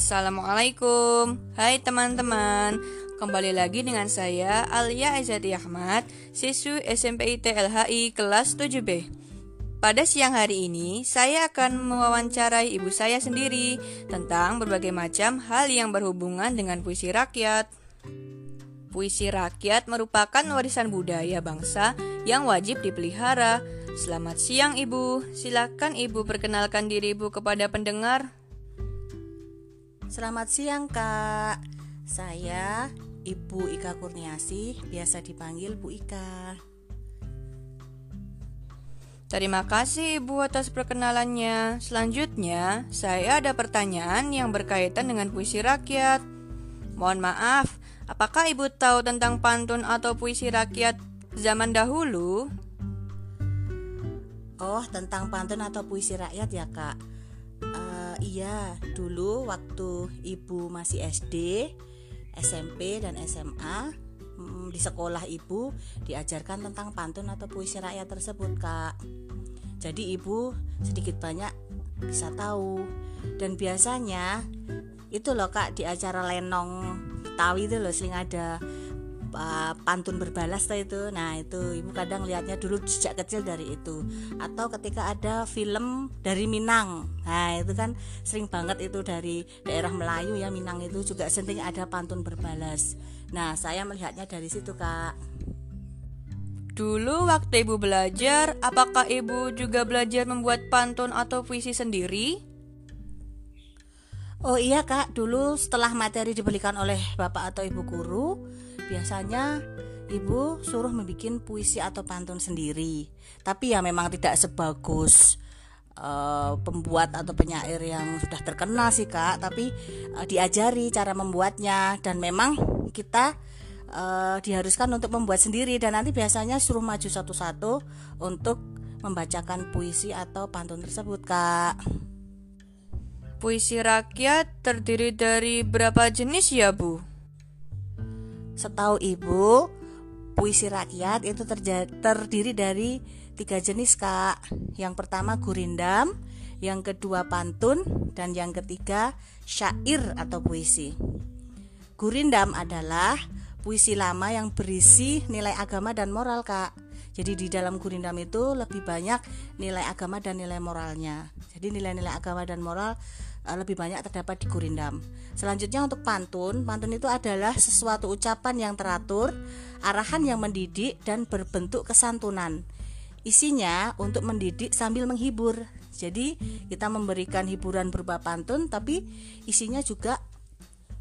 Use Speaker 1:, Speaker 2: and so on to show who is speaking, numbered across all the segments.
Speaker 1: Assalamualaikum. Hai teman-teman Kembali lagi dengan saya Alia Azati Ahmad Siswi SMP LHI kelas 7B Pada siang hari ini Saya akan mewawancarai ibu saya sendiri Tentang berbagai macam hal yang berhubungan dengan puisi rakyat. Puisi rakyat merupakan warisan budaya bangsa yang wajib dipelihara. Selamat siang Ibu, silakan Ibu perkenalkan diri Ibu kepada pendengar
Speaker 2: Selamat siang Kak. Saya Ibu Ika Kurniasi Biasa dipanggil Bu Ika.
Speaker 1: Terima kasih Ibu atas perkenalannya. Selanjutnya saya ada pertanyaan yang berkaitan dengan puisi rakyat. Mohon maaf, apakah Ibu tahu tentang pantun atau puisi rakyat zaman dahulu?
Speaker 2: Oh, tentang pantun atau puisi rakyat ya kak iya, dulu waktu ibu masih SD, SMP dan SMA mm, di sekolah ibu diajarkan tentang pantun atau puisi rakyat tersebut, Kak. Jadi ibu sedikit banyak bisa tahu dan biasanya itu loh Kak di acara lenong Betawi itu loh sering ada uh, pantun berbalas tuh itu. Nah itu ibu kadang lihatnya dulu sejak kecil dari itu. Atau ketika ada film dari Minang. Nah itu kan sering banget itu dari daerah Melayu ya Minang itu juga sering ada pantun berbalas. Nah saya melihatnya dari situ kak.
Speaker 1: Dulu waktu ibu belajar, apakah ibu juga belajar membuat pantun atau puisi sendiri?
Speaker 2: Oh iya kak, dulu setelah materi diberikan oleh bapak atau ibu guru, biasanya ibu suruh membuat puisi atau pantun sendiri. Tapi ya memang tidak sebagus uh, pembuat atau penyair yang sudah terkenal sih kak. Tapi uh, diajari cara membuatnya. Dan memang kita uh, diharuskan untuk membuat sendiri. Dan nanti biasanya suruh maju satu-satu untuk membacakan puisi atau pantun tersebut kak
Speaker 1: Puisi rakyat terdiri dari berapa jenis ya bu?
Speaker 2: Setahu ibu, puisi rakyat itu terdiri dari tiga jenis kak. Yang pertama gurindam, yang kedua pantun, dan yang ketiga syair atau puisi. Gurindam adalah puisi lama yang berisi nilai agama dan moral kak. Jadi di dalam gurindam itu lebih banyak nilai agama dan nilai moralnya. Jadi nilai-nilai agama dan moral lebih banyak terdapat di Gurindam. Selanjutnya untuk pantun, pantun itu adalah sesuatu ucapan yang teratur, arahan yang mendidik dan berbentuk kesantunan. Isinya untuk mendidik sambil menghibur. Jadi kita memberikan hiburan berupa pantun, tapi isinya juga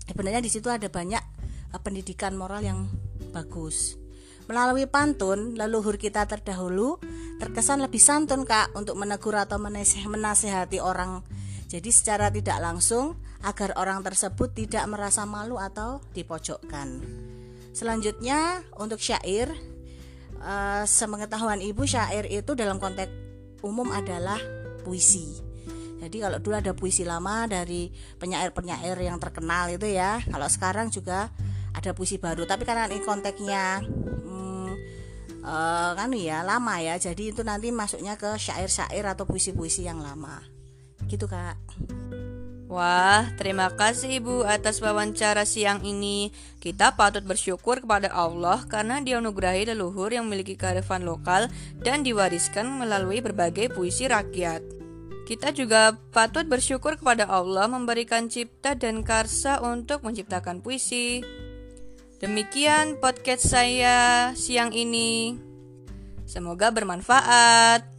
Speaker 2: sebenarnya di situ ada banyak eh, pendidikan moral yang bagus. Melalui pantun, leluhur kita terdahulu terkesan lebih santun kak untuk menegur atau menasehati orang jadi secara tidak langsung agar orang tersebut tidak merasa malu atau dipojokkan. Selanjutnya untuk syair, uh, semengetahuan ibu syair itu dalam konteks umum adalah puisi. Jadi kalau dulu ada puisi lama dari penyair-penyair yang terkenal itu ya. Kalau sekarang juga ada puisi baru. Tapi karena ini konteksnya uh, kan ya lama ya. Jadi itu nanti masuknya ke syair-syair atau puisi-puisi yang lama gitu kak
Speaker 1: Wah, terima kasih Ibu atas wawancara siang ini. Kita patut bersyukur kepada Allah karena dianugerahi leluhur yang memiliki kearifan lokal dan diwariskan melalui berbagai puisi rakyat. Kita juga patut bersyukur kepada Allah memberikan cipta dan karsa untuk menciptakan puisi. Demikian podcast saya siang ini. Semoga bermanfaat.